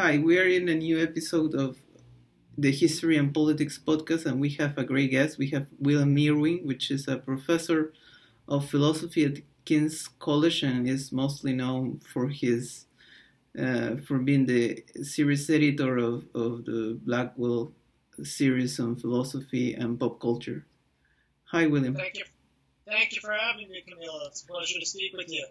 Hi, we are in a new episode of the History and Politics podcast, and we have a great guest. We have William Irwin, which is a professor of philosophy at King's College and is mostly known for his uh, for being the series editor of, of the Blackwell series on philosophy and pop culture. Hi, William. Thank you. Thank you for having me, Camila. It's a pleasure to speak with you.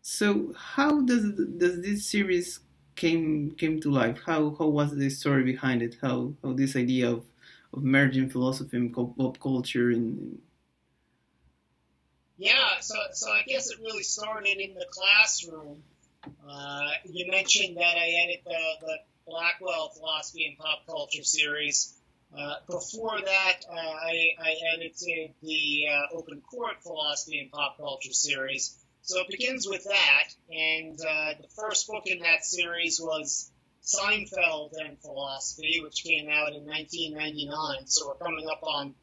So, how does does this series came came to life? How how was the story behind it? How how this idea of of merging philosophy and pop culture in yeah, so so I guess it really started in the classroom. Uh, you mentioned that I edit the, the Blackwell Philosophy and Pop Culture series. Uh, before that, uh, I, I, edited the uh, Open Court Philosophy and Pop Culture series. So it begins with that, and uh, the first book in that series was Seinfeld and Philosophy, which came out in 1999. So we're coming up on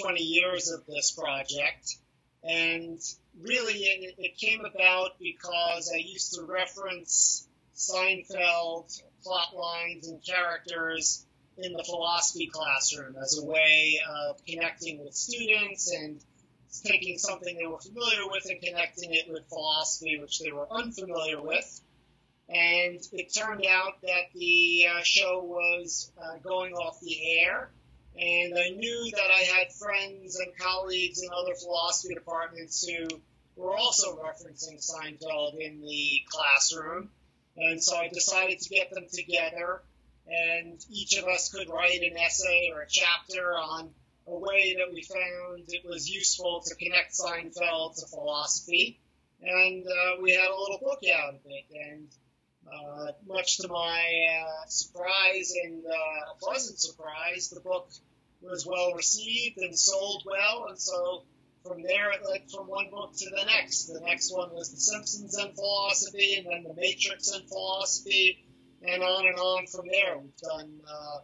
20 years of this project. And really, it, it came about because I used to reference Seinfeld plot lines and characters in the philosophy classroom as a way of connecting with students and taking something they were familiar with and connecting it with philosophy, which they were unfamiliar with. And it turned out that the uh, show was uh, going off the air and I knew that I had friends and colleagues in other philosophy departments who were also referencing Seinfeld in the classroom. And so I decided to get them together, and each of us could write an essay or a chapter on a way that we found it was useful to connect Seinfeld to philosophy. And uh, we had a little book out of it. And uh, much to my uh, surprise and uh, pleasant surprise, the book was well received and sold well, and so from there it led from one book to the next. The next one was The Simpsons and Philosophy, and then The Matrix and Philosophy, and on and on from there. We've done uh,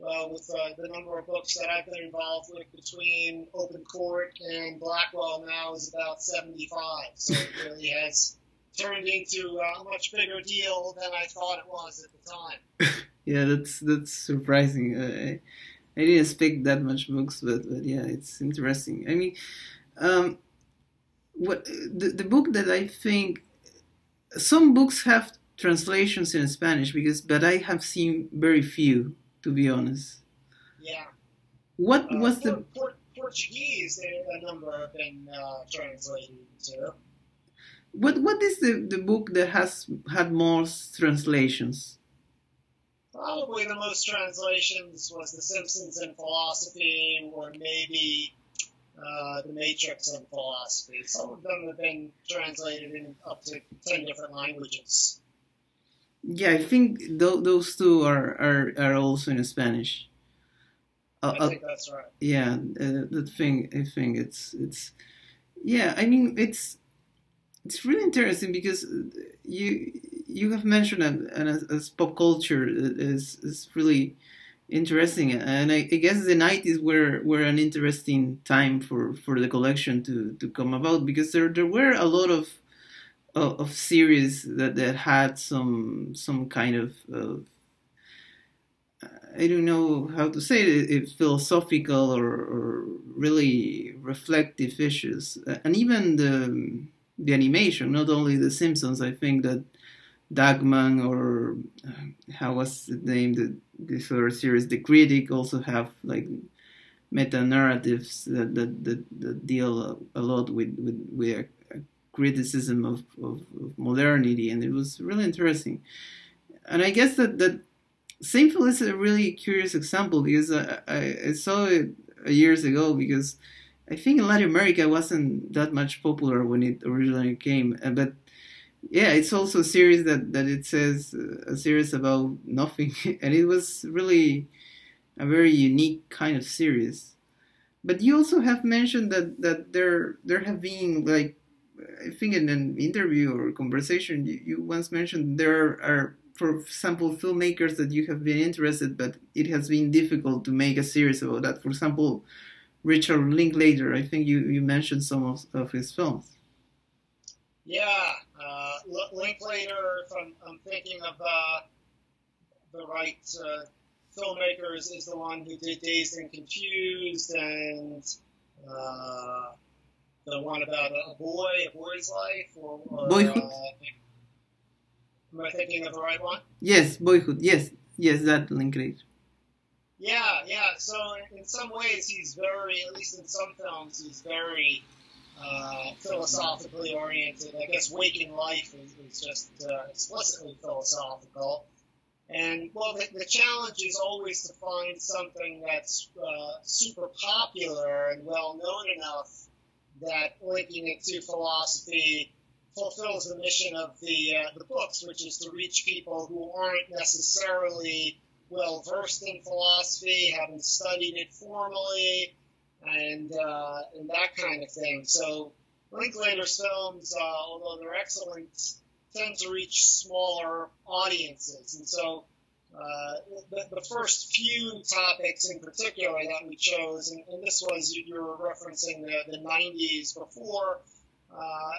well with uh, the number of books that I've been involved with between Open Court and Blackwell now is about 75. So it really has turned into a much bigger deal than I thought it was at the time. yeah, that's that's surprising. Uh, I didn't expect that much books, but, but yeah, it's interesting. I mean, um, what the, the book that I think some books have translations in Spanish because, but I have seen very few, to be honest. Yeah. What uh, was the Portuguese? A number have been uh, translated to. What What is the, the book that has had most translations? Probably the most translations was The Simpsons and Philosophy, or maybe uh, The Matrix and Philosophy. Some of them have been translated in up to 10 different languages. Yeah, I think th- those two are, are, are also in Spanish. Uh, I think that's right. Yeah, uh, that thing. I think it's it's. Yeah, I mean it's it's really interesting because you you have mentioned that and as, as, pop culture is is really interesting and I, I, guess the 90s were were an interesting time for for the collection to to come about because there there were a lot of of, of series that that had some some kind of, I don't know how to say it, it philosophical or, or really reflective issues and even the the animation, not only The Simpsons. I think that Duckman or uh, how was the name the this other series, The Critic, also have like meta narratives that, that, that, that, deal a, lot with with, with a, a criticism of, of, of, modernity, and it was really interesting. And I guess that that Seinfeld is a really curious example because I, I, I saw it years ago because I think in Latin America it wasn't that much popular when it originally came, uh, but yeah, it's also a series that that it says uh, a series about nothing, and it was really a very unique kind of series. But you also have mentioned that that there there have been like I think in an interview or conversation you, you once mentioned there are for example filmmakers that you have been interested, but it has been difficult to make a series about that. For example, Richard Linklater. I think you, you mentioned some of, of his films. Yeah, uh, Linklater. From I'm thinking of uh, the right uh, filmmaker is, is the one who did Dazed and Confused and uh, the one about a boy, a boy's life, or, or Boyhood. Uh, am I thinking of the right one? Yes, Boyhood. Yes, yes, that link Linklater. Yeah, yeah. So in, in some ways, he's very, at least in some films, he's very uh, philosophically oriented. I guess Waking Life is, is just uh, explicitly philosophical. And well, the, the challenge is always to find something that's uh, super popular and well known enough that linking it to philosophy fulfills the mission of the uh, the books, which is to reach people who aren't necessarily well versed in philosophy, haven't studied it formally, and uh, and that kind of thing. So Linklater's films, uh, although they're excellent, tend to reach smaller audiences, and so. Uh, the, the, first few topics in particular that we chose, and, and this was you, were referencing the, the 90s before. Uh,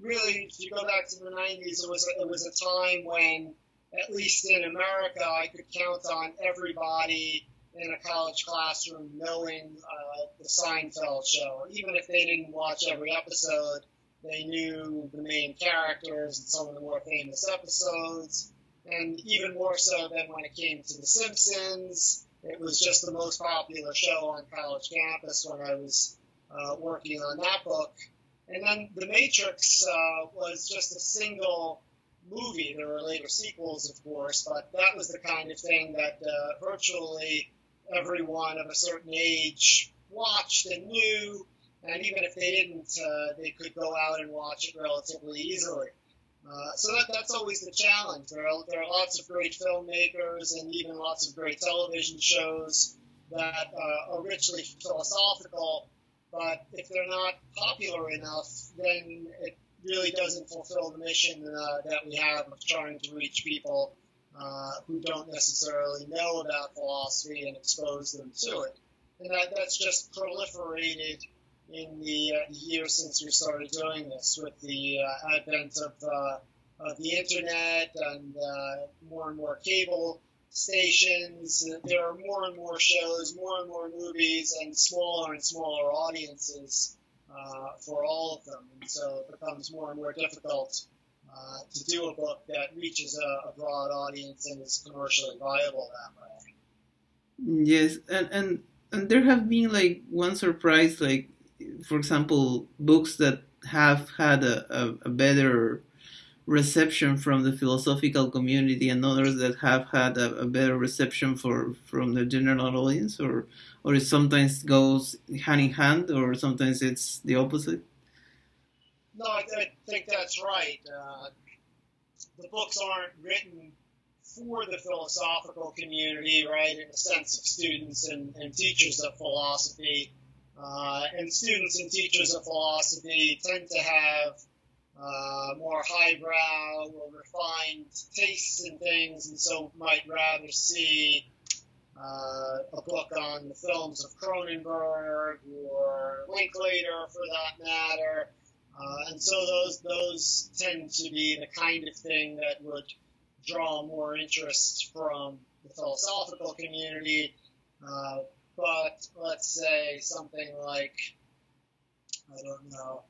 really, if you go back to the 90s, it was a, it was a time when, at least in America, I could count on everybody in a college classroom knowing uh, the Seinfeld show. Even if they didn't watch every episode, they knew the main characters and some of the more famous episodes. And even more so than when it came to The Simpsons. It was just the most popular show on college campus when I was uh, working on that book. And then The Matrix uh, was just a single movie. There were later sequels, of course, but that was the kind of thing that uh, virtually everyone of a certain age watched and knew. And even if they didn't, uh, they could go out and watch it relatively easily. Uh, so that, that's always the challenge. There are, there are lots of great filmmakers and even lots of great television shows that uh, are richly philosophical, but if they're not popular enough, then it really doesn't fulfill the mission uh, that we have of trying to reach people uh, who don't necessarily know about philosophy and expose them to it. And that, that's just proliferated in the, uh, years since we started doing this with the uh, advent of, uh, of the internet and uh, more and more cable stations. There are more and more shows, more and more movies, and smaller and smaller audiences uh, for all of them. And so it becomes more and more difficult to do a book that reaches a, a broad audience and is commercially viable that way. Yes, and, and and there have been like one surprise, like for example, books that have had a, a, a, better reception from the philosophical community and others that have had a, a, better reception for from the general audience or or it sometimes goes hand in hand or sometimes it's the opposite? No i, I think that's right. Uh, the books aren't written for the philosophical community right? In the sense of students and, and teachers of philosophy uh, and students and teachers of philosophy tend to have uh, more highbrow or refined tastes in things, and so might rather see uh, a book on the films of Cronenberg or Linklater, for that matter. Uh, and so those those tend to be the kind of thing that would draw more interest from the philosophical community. Uh, but let's say something like, I don't know,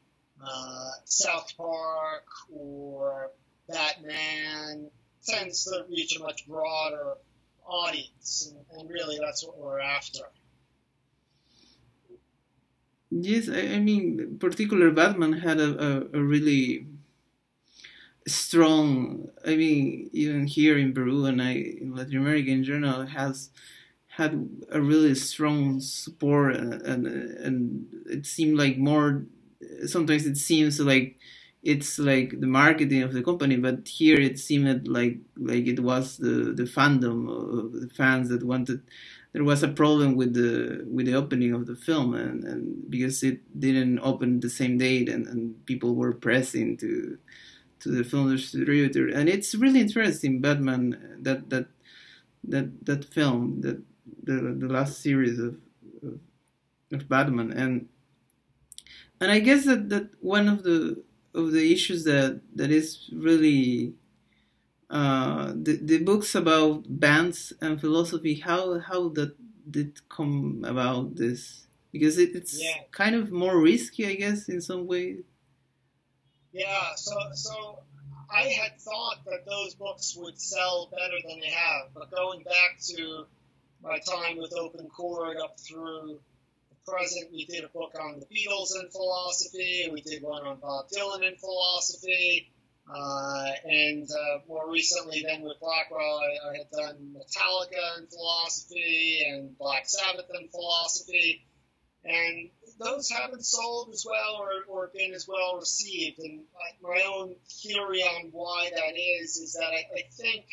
uh, South Park or Batman tends to reach a much broader audience, and, and really that's what we're after. Yes, I, I mean, particular Batman had a, a, a, really strong. I mean, even here in Peru and I in Latin America in general has had a really strong support and, and, and it seemed like more sometimes it seems like it's like the marketing of the company but here it seemed like like it was the the fandom of the fans that wanted there was a problem with the with the opening of the film and, and because it didn't open the same date and, and people were pressing to to the film distributor. And it's really interesting batman that that that that film that the the last series of, of, of Batman, and and I guess that, that one of the of the issues that that is really uh, the the books about bands and philosophy. How how that did come about this? Because it, it's Yeah. kind of more risky, I guess, in some way. Yeah, so so I had thought that those books would sell better than they have, but going back to my time with Open Court up through the present, we did a book on the Beatles and philosophy, we did one on Bob Dylan and philosophy, uh, and uh, more recently, then with Blackwell, I, I had done Metallica and philosophy and Black Sabbath and philosophy and those haven't sold as well or, or been as well received. And I- my own theory on why that is is that I, I think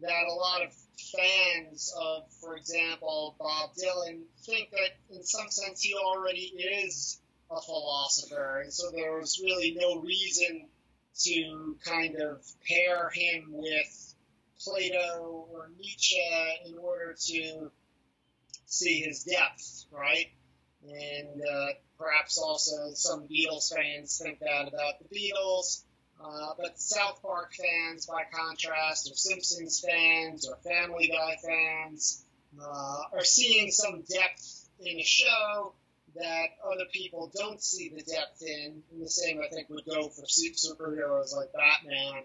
that a lot of fans of, for example, Bob Dylan think that in some sense he already is a philosopher, and so there was really no reason to kind of pair him with Plato or Nietzsche in order to see his depth, right? and uh, perhaps also some Beatles fans think that about the Beatles. Uh, but South Park fans, by contrast, or Simpsons fans, or Family Guy fans, uh, are seeing some depth in a show that other people don't see the depth in. And the same, I think, would go for su- superheroes like Batman.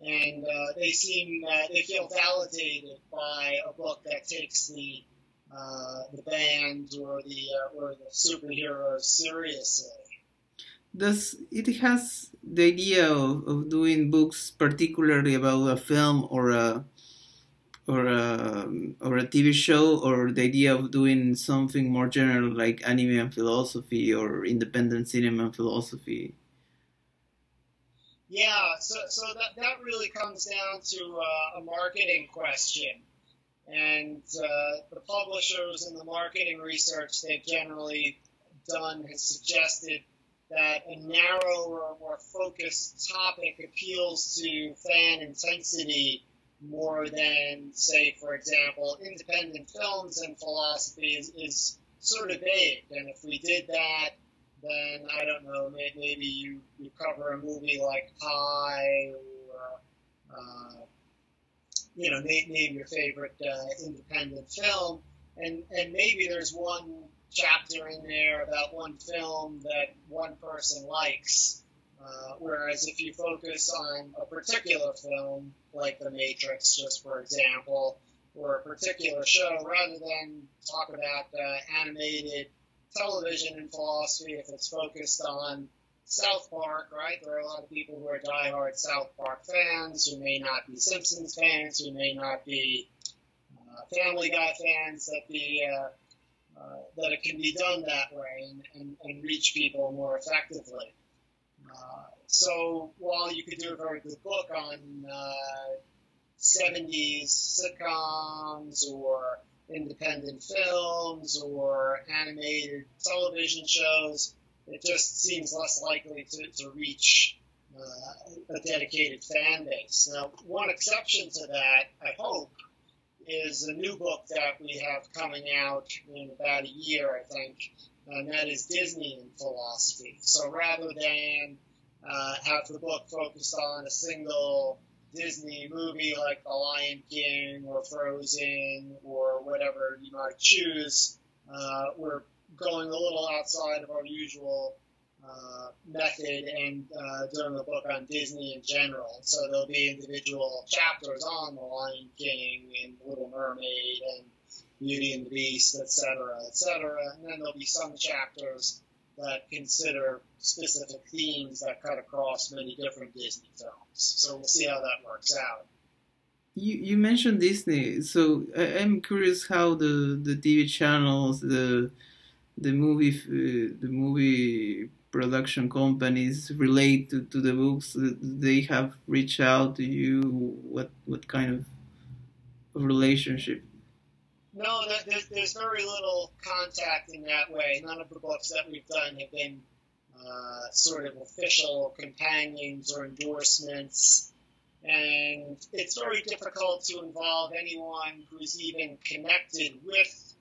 And uh, they seem, uh, they feel validated by a book that takes the uh, the band or the uh, or the superheroes seriously. Does it has the idea of, of doing books particularly about a film or a or a or a TV show, or the idea of doing something more general like anime and philosophy or independent cinema and philosophy? Yeah, so so that that really comes down to uh, a marketing question. And uh, the publishers and the marketing research they've generally done has suggested that a narrower, more focused topic appeals to fan intensity more than, say, for example, independent films and philosophy is, is sort of vague. And if we did that, then I don't know, maybe you, you cover a movie like Pi or uh, you know, name, name your favorite uh, independent film, and and maybe there's one chapter in there about one film that one person likes. Uh, whereas if you focus on a particular film, like The Matrix, just for example, or a particular show, rather than talk about uh, animated television and philosophy, if it's focused on South Park, right? There are a lot of people who are diehard South Park fans who may not be Simpsons fans, who may not be uh, Family Guy fans. That the uh, that it can be done that way and, and, and reach people more effectively. Uh, so while you could do a very good book on uh, 70s sitcoms or independent films or animated television shows, it just seems less likely to, to reach uh, a dedicated fan base. Now, one exception to that, I hope, is a new book that we have coming out in about a year, I think, and that is Disney and philosophy. So rather than uh, have the book focused on a single Disney movie like The Lion King or Frozen or whatever you might choose, uh, we're going a little outside of our usual uh, method and uh, doing a book on Disney in general. So there'll be individual chapters on The Lion King and Little Mermaid and Beauty and the Beast, etc., etc. And then there'll be some chapters that consider specific themes that cut across many different Disney films. So we'll see how that works out. You you mentioned Disney, so I, I'm curious how the the TV channels, the the movie f- the movie production companies relate to, to the books. They have reached out to you. What what kind of relationship? No, there's, there's very little contact in that way. None of the books that we've done have been uh, sort of official companions or endorsements. And it's very difficult to involve anyone who's even connected with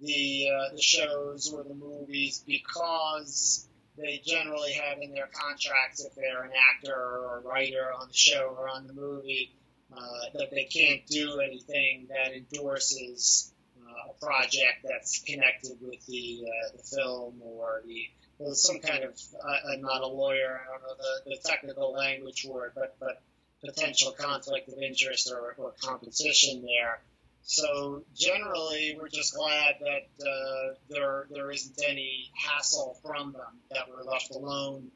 the, uh, the shows or the movies because they generally have in their contracts, if they're an actor or a writer on the show or on the movie, uh, that they can't do anything that endorses uh, a project that's connected with the uh, the film or the or some kind of I'm not a lawyer I don't know the, the technical language it but but potential conflict of interest or, or competition there. So generally, we're just glad that uh, there there isn't any hassle from them that we're left alone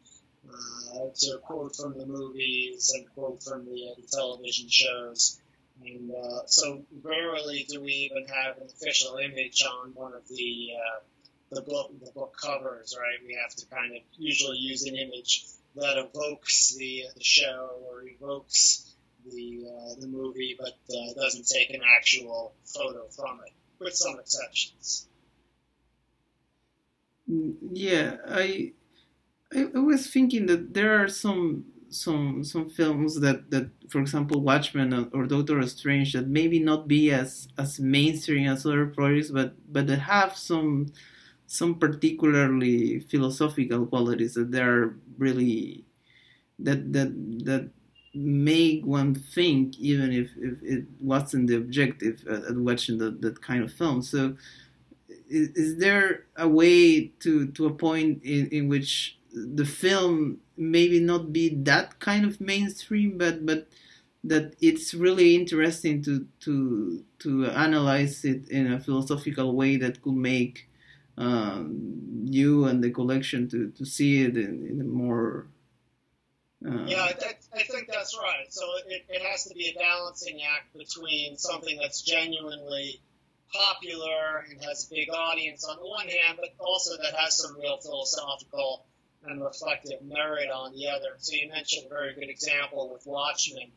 uh, to quote from the movies and quote from the, uh, the television shows. And uh, so rarely do we even have an official image on one of the uh, the book the book covers, right? We have to kind of usually use an image that evokes the, the show or evokes the uh, the movie, but uh, doesn't take an actual photo from it, with some exceptions. Yeah, I I, was thinking that there are some some some films that that for example Watchmen or, or Doctor Strange that maybe not be as as mainstream as other projects, but but that have some some particularly philosophical qualities that they are really that that that make one think even if, if it wasn't the objective at, at watching the, that kind of film. So is, is, there a way to to a point in, in which the film maybe not be that kind of mainstream but but that it's really interesting to to to analyze it in a philosophical way that could make um, you and the collection to, to see it in, in a more uh, yeah, I, I, think that's right. So it, it has to be a balancing act between something that's genuinely popular and has a big audience on the one hand, but also that has some real philosophical and reflective merit on the other. So you mentioned a very good example with Watchmen,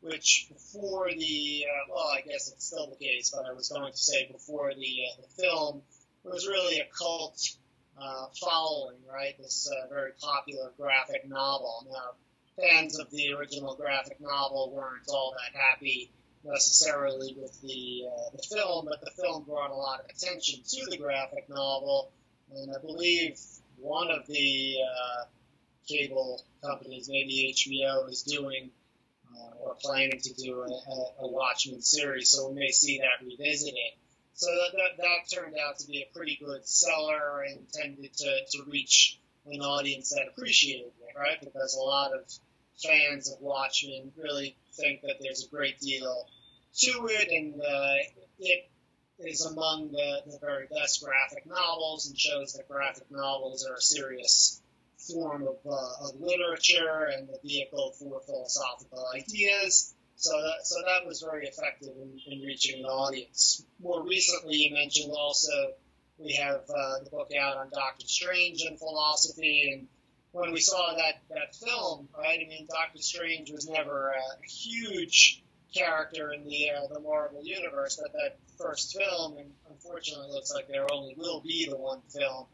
which before the, uh, well, I guess it's still the case, but I was going to say before the, uh, the film, was really a cult uh, following, right? This uh, very popular graphic novel. Now, fans of the original graphic novel weren't all that happy necessarily with the uh, the film, but the film brought a lot of attention to the graphic novel, and I believe one of the uh, cable companies, maybe HBO, is doing uh, or planning to do a, a, Watchmen series, so we may see that revisited. So that, that, that turned out to be a pretty good seller and tended to, to reach an audience that appreciated it, right? Because a lot of fans of Watchmen really think that there's a great deal to it, and uh, it is among the, the very best graphic novels and shows that graphic novels are a serious form of, uh, of literature and the vehicle for philosophical ideas. So that, so that was very effective in, in reaching an audience. More recently, you mentioned also we have uh, the book out on Doctor Strange and philosophy, and when we saw that, that film, right? I mean, Doctor Strange was never a huge character in the uh, the Marvel universe, but that first film, and unfortunately, it looks like there only will be the one film,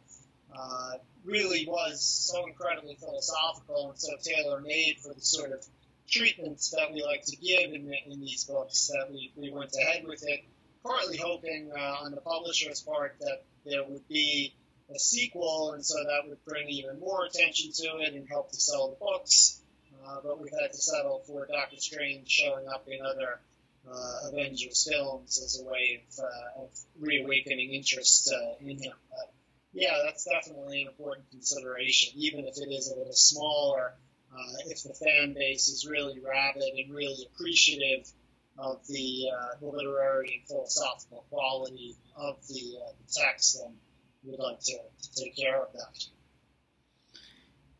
uh, really was so incredibly philosophical and so tailor made for the sort of treatments that we like to give in, in these books that we, we went ahead with it, partly hoping uh, on the publisher's part that there would be a sequel, and so that would bring even more attention to it and help to sell the books. Uh, but we've had to settle for Doctor Strange showing up in other uh, Avengers films as a way of, uh, of reawakening interest uh, in him. But yeah, that's definitely an important consideration, even if it is a little smaller uh, if the fan base is really rabid and really appreciative of the, uh, the literary and philosophical quality of the, uh, the text, then we'd like to, to take care of that.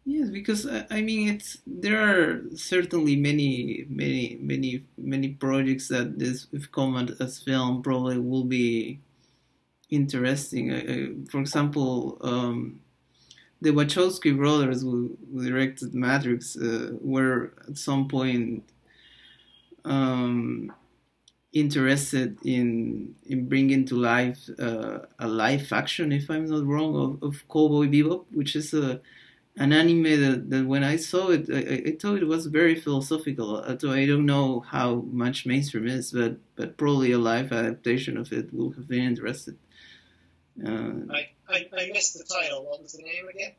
Yes, because uh, I mean, it's there are certainly many, many, many, many projects that this, if come as film, probably will be interesting. Uh, for example, um, the Wachowski brothers who, who directed Matrix uh, were at some point um, interested in in bringing to life uh, a live action, if I'm not wrong, of, of Cowboy Bebop, which is a an anime that, that when I saw it, I, I thought it was very philosophical. So I don't know how much mainstream is, but but probably a live adaptation of it will have been interested. Uh, I, I, I missed the title. What was the name again?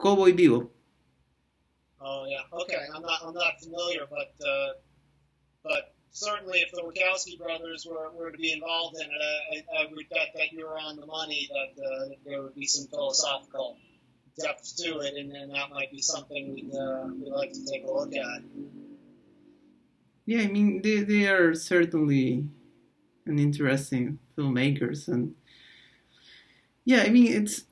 Cowboy Bebop. Oh yeah. Okay. I'm not I'm not familiar, but uh, but certainly, if the Wachowski brothers were, were to be involved in it, I, I would bet that you were on the money that uh, there would be some philosophical depth to it, and then that might be something we'd, uh, we'd like to take a look at. Yeah, I mean, they, they are certainly an interesting filmmakers, and yeah, I mean, it's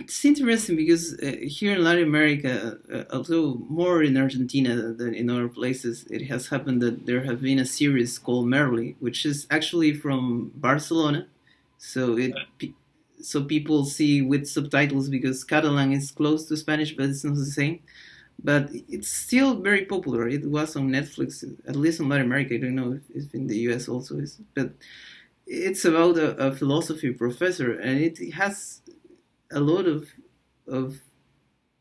it's interesting because uh, here in Latin America, uh, although more in Argentina than in other places, it has happened that there have been a series called Merli, which is actually from Barcelona. So it so people see with subtitles because Catalan is close to Spanish, but it's not the same. But it's still very popular. It was on Netflix, at least in Latin America. I don't know if, if in the US also is, but it's about a, a philosophy professor, and it has a lot of of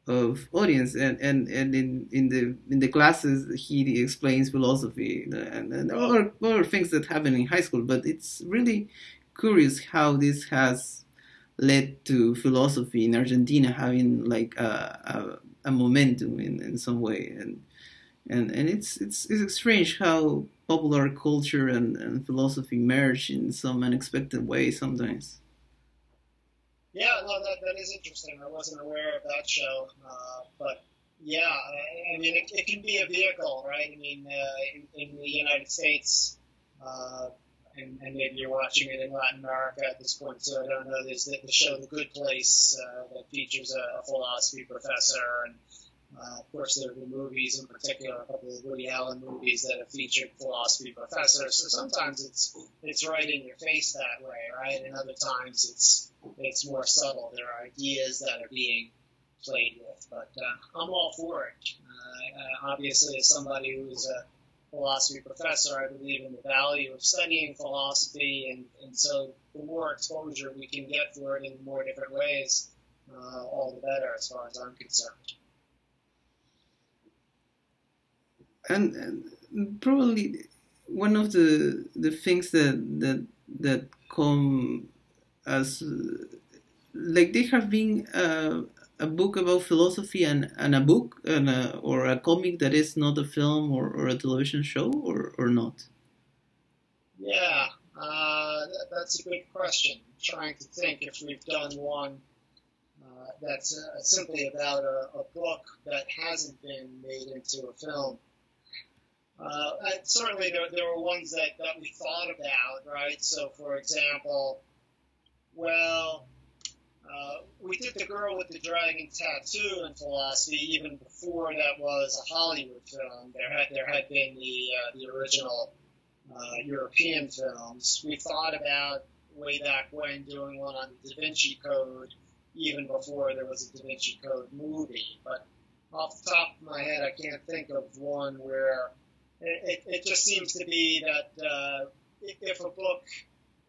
of audience and, and, and in, in the in the classes he explains philosophy and, and other, other things that happen in high school but it's really curious how this has led to philosophy in Argentina having like a, a, a momentum in, in some way. And and and it's it's it's strange how popular culture and, and philosophy merge in some unexpected way sometimes yeah, no, that, that is interesting. I wasn't aware of that show, uh, but yeah, I, I mean, it, it, can be a vehicle, right? I mean, uh, in, in, the United States, uh, and, and, maybe you're watching it in Latin America at this point, so I don't know. There's the, the show The Good Place uh, that features a, a, philosophy professor, and uh, of course, there have been movies in particular, a couple of Woody Allen movies that have featured philosophy professors. So sometimes it's it's right in your face that way, right? And other times it's it's more subtle. There are ideas that are being played with, but uh, I'm all for it. Uh, uh, obviously, as somebody who's a philosophy professor, I believe in the value of studying philosophy, and, and so the more exposure we can get for it in more different ways, uh, all the better, as far as I'm concerned. And, and probably one of the the things that that that come as like there have been uh, a book about philosophy and, and a book and a, or a comic that is not a film or, or a television show or, or not? Yeah uh, that, that's a good question. I'm trying to think if we've done one uh, that's uh, simply about a, a, book that hasn't been made into a film uh, certainly there, there were ones that, that we thought about right so for example well, uh, we did the girl with the dragon tattoo in philosophy even before that was a Hollywood film. There had there had been the uh, the original uh, European films. We thought about way back when doing one on the Da Vinci Code, even before there was a Da Vinci Code movie. But off the top of my head, I can't think of one where it, it, just seems to be that uh, if a book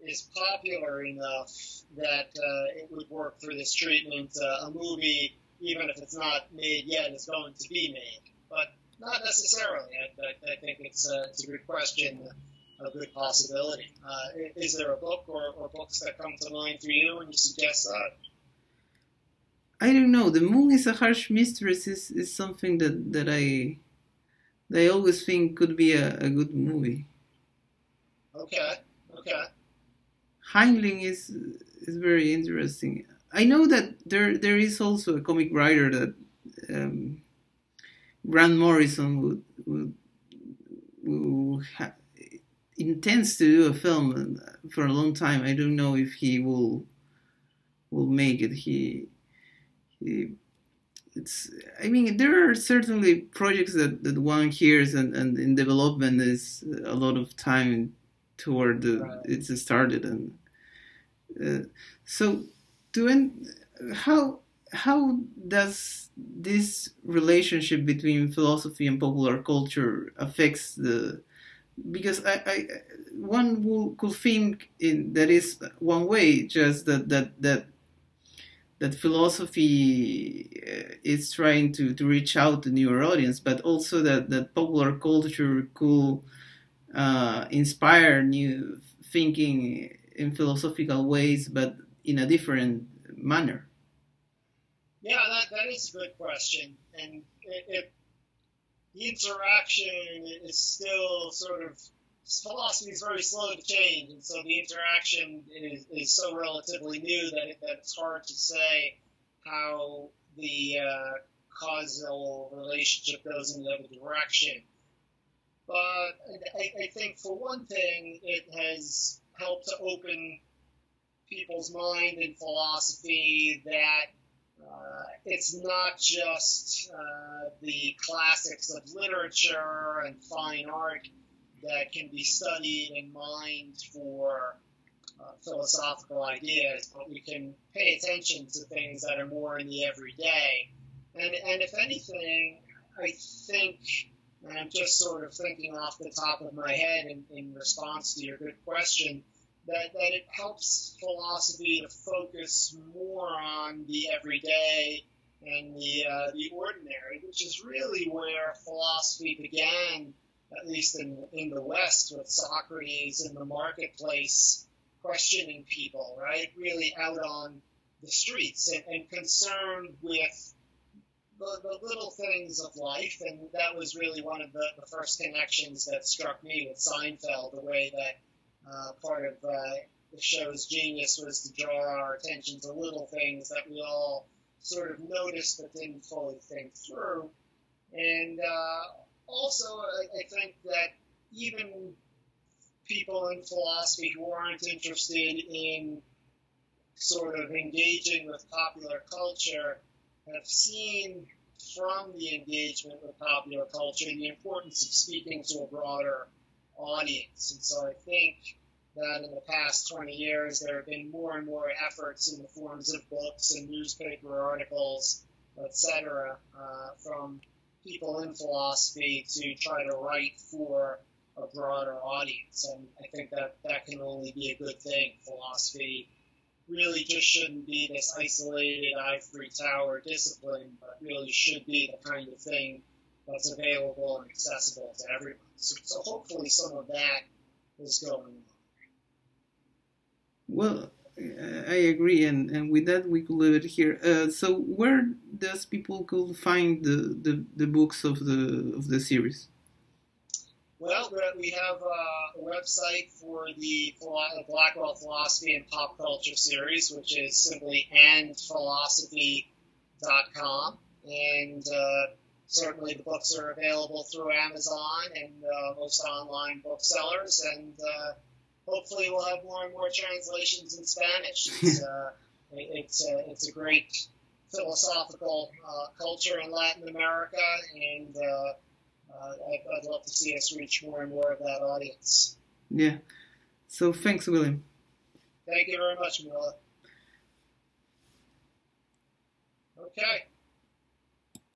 is popular enough that uh, it would work for this treatment. Uh, a movie, even if it's not made yet, is going to be made, but not necessarily. I, I think it's a, it's a good question, a good possibility. Uh, is there a book or, or books that come to mind for you when you suggest that? I don't know. The moon is a harsh mistress is, is something that, that I I always think could be a, a good movie. Okay. Okay. Heinlein is is very interesting. I know that there there is also a comic writer that um, Grant Morrison would, would, would ha- intends to do a film for a long time. I don't know if he will will make it. He he it's I mean there are certainly projects that, that one hears and, and in development is a lot of time toward the, right. it's started and uh, so, to how how does this relationship between philosophy and popular culture affects the because I, I one will, could think in that is one way just that that that that philosophy is trying to, to reach out to newer audience, but also that, that popular culture could uh, inspire new thinking in philosophical ways, but in a different manner? Yeah, that, that is a good question. And it, the interaction is still sort of philosophy is very slow to change, and so the interaction is, is so relatively new that, it, that it's hard to say how the uh, causal relationship goes in the other direction. But I, I think, for one thing, it has helped to open people's mind in philosophy that uh, it's not just uh, the classics of literature and fine art that can be studied and mined for uh, philosophical ideas, but we can pay attention to things that are more in the everyday. And, and if anything, I think, and I'm just sort of thinking off the top of my head in, in response to your good question, that, that it helps philosophy to focus more on the everyday and the, uh, the ordinary, which is really where philosophy began, at least in, in the West, with Socrates in the marketplace questioning people, right? Really out on the streets and, and concerned with the, the, little things of life. And that was really one of the, the first connections that struck me with Seinfeld, the way that uh, part of uh, the show's genius was to draw our attention to little things that we all sort of noticed but didn't fully think through. And uh, also, I, I think that even people in philosophy who aren't interested in sort of engaging with popular culture have seen from the engagement with popular culture the importance of speaking to a broader audience. And so I think that in the past 20 years there have been more and more efforts in the forms of books and newspaper articles, etc., uh, from people in philosophy to try to write for a broader audience. And I think that that can only be a good thing. Philosophy really just shouldn't be this isolated ivory tower discipline, but really should be the kind of thing that's available and accessible to everyone. So, so hopefully some of that is going on. Well, I agree, and, and with that we could leave it here. Uh, so, where does people could find the, the, the books of the of the series? Well, we have a website for the Blackwell Philosophy and Pop Culture series, which is simply andphilosophy.com. And uh, certainly the books are available through Amazon and uh, most online booksellers. And uh, hopefully we'll have more and more translations in Spanish. It's, uh, it's, uh, it's a great philosophical uh, culture in Latin America. And uh, I'd, I'd love to see us reach more and more of that audience. Yeah. So thanks, William. Thank you very much, Mila. Okay.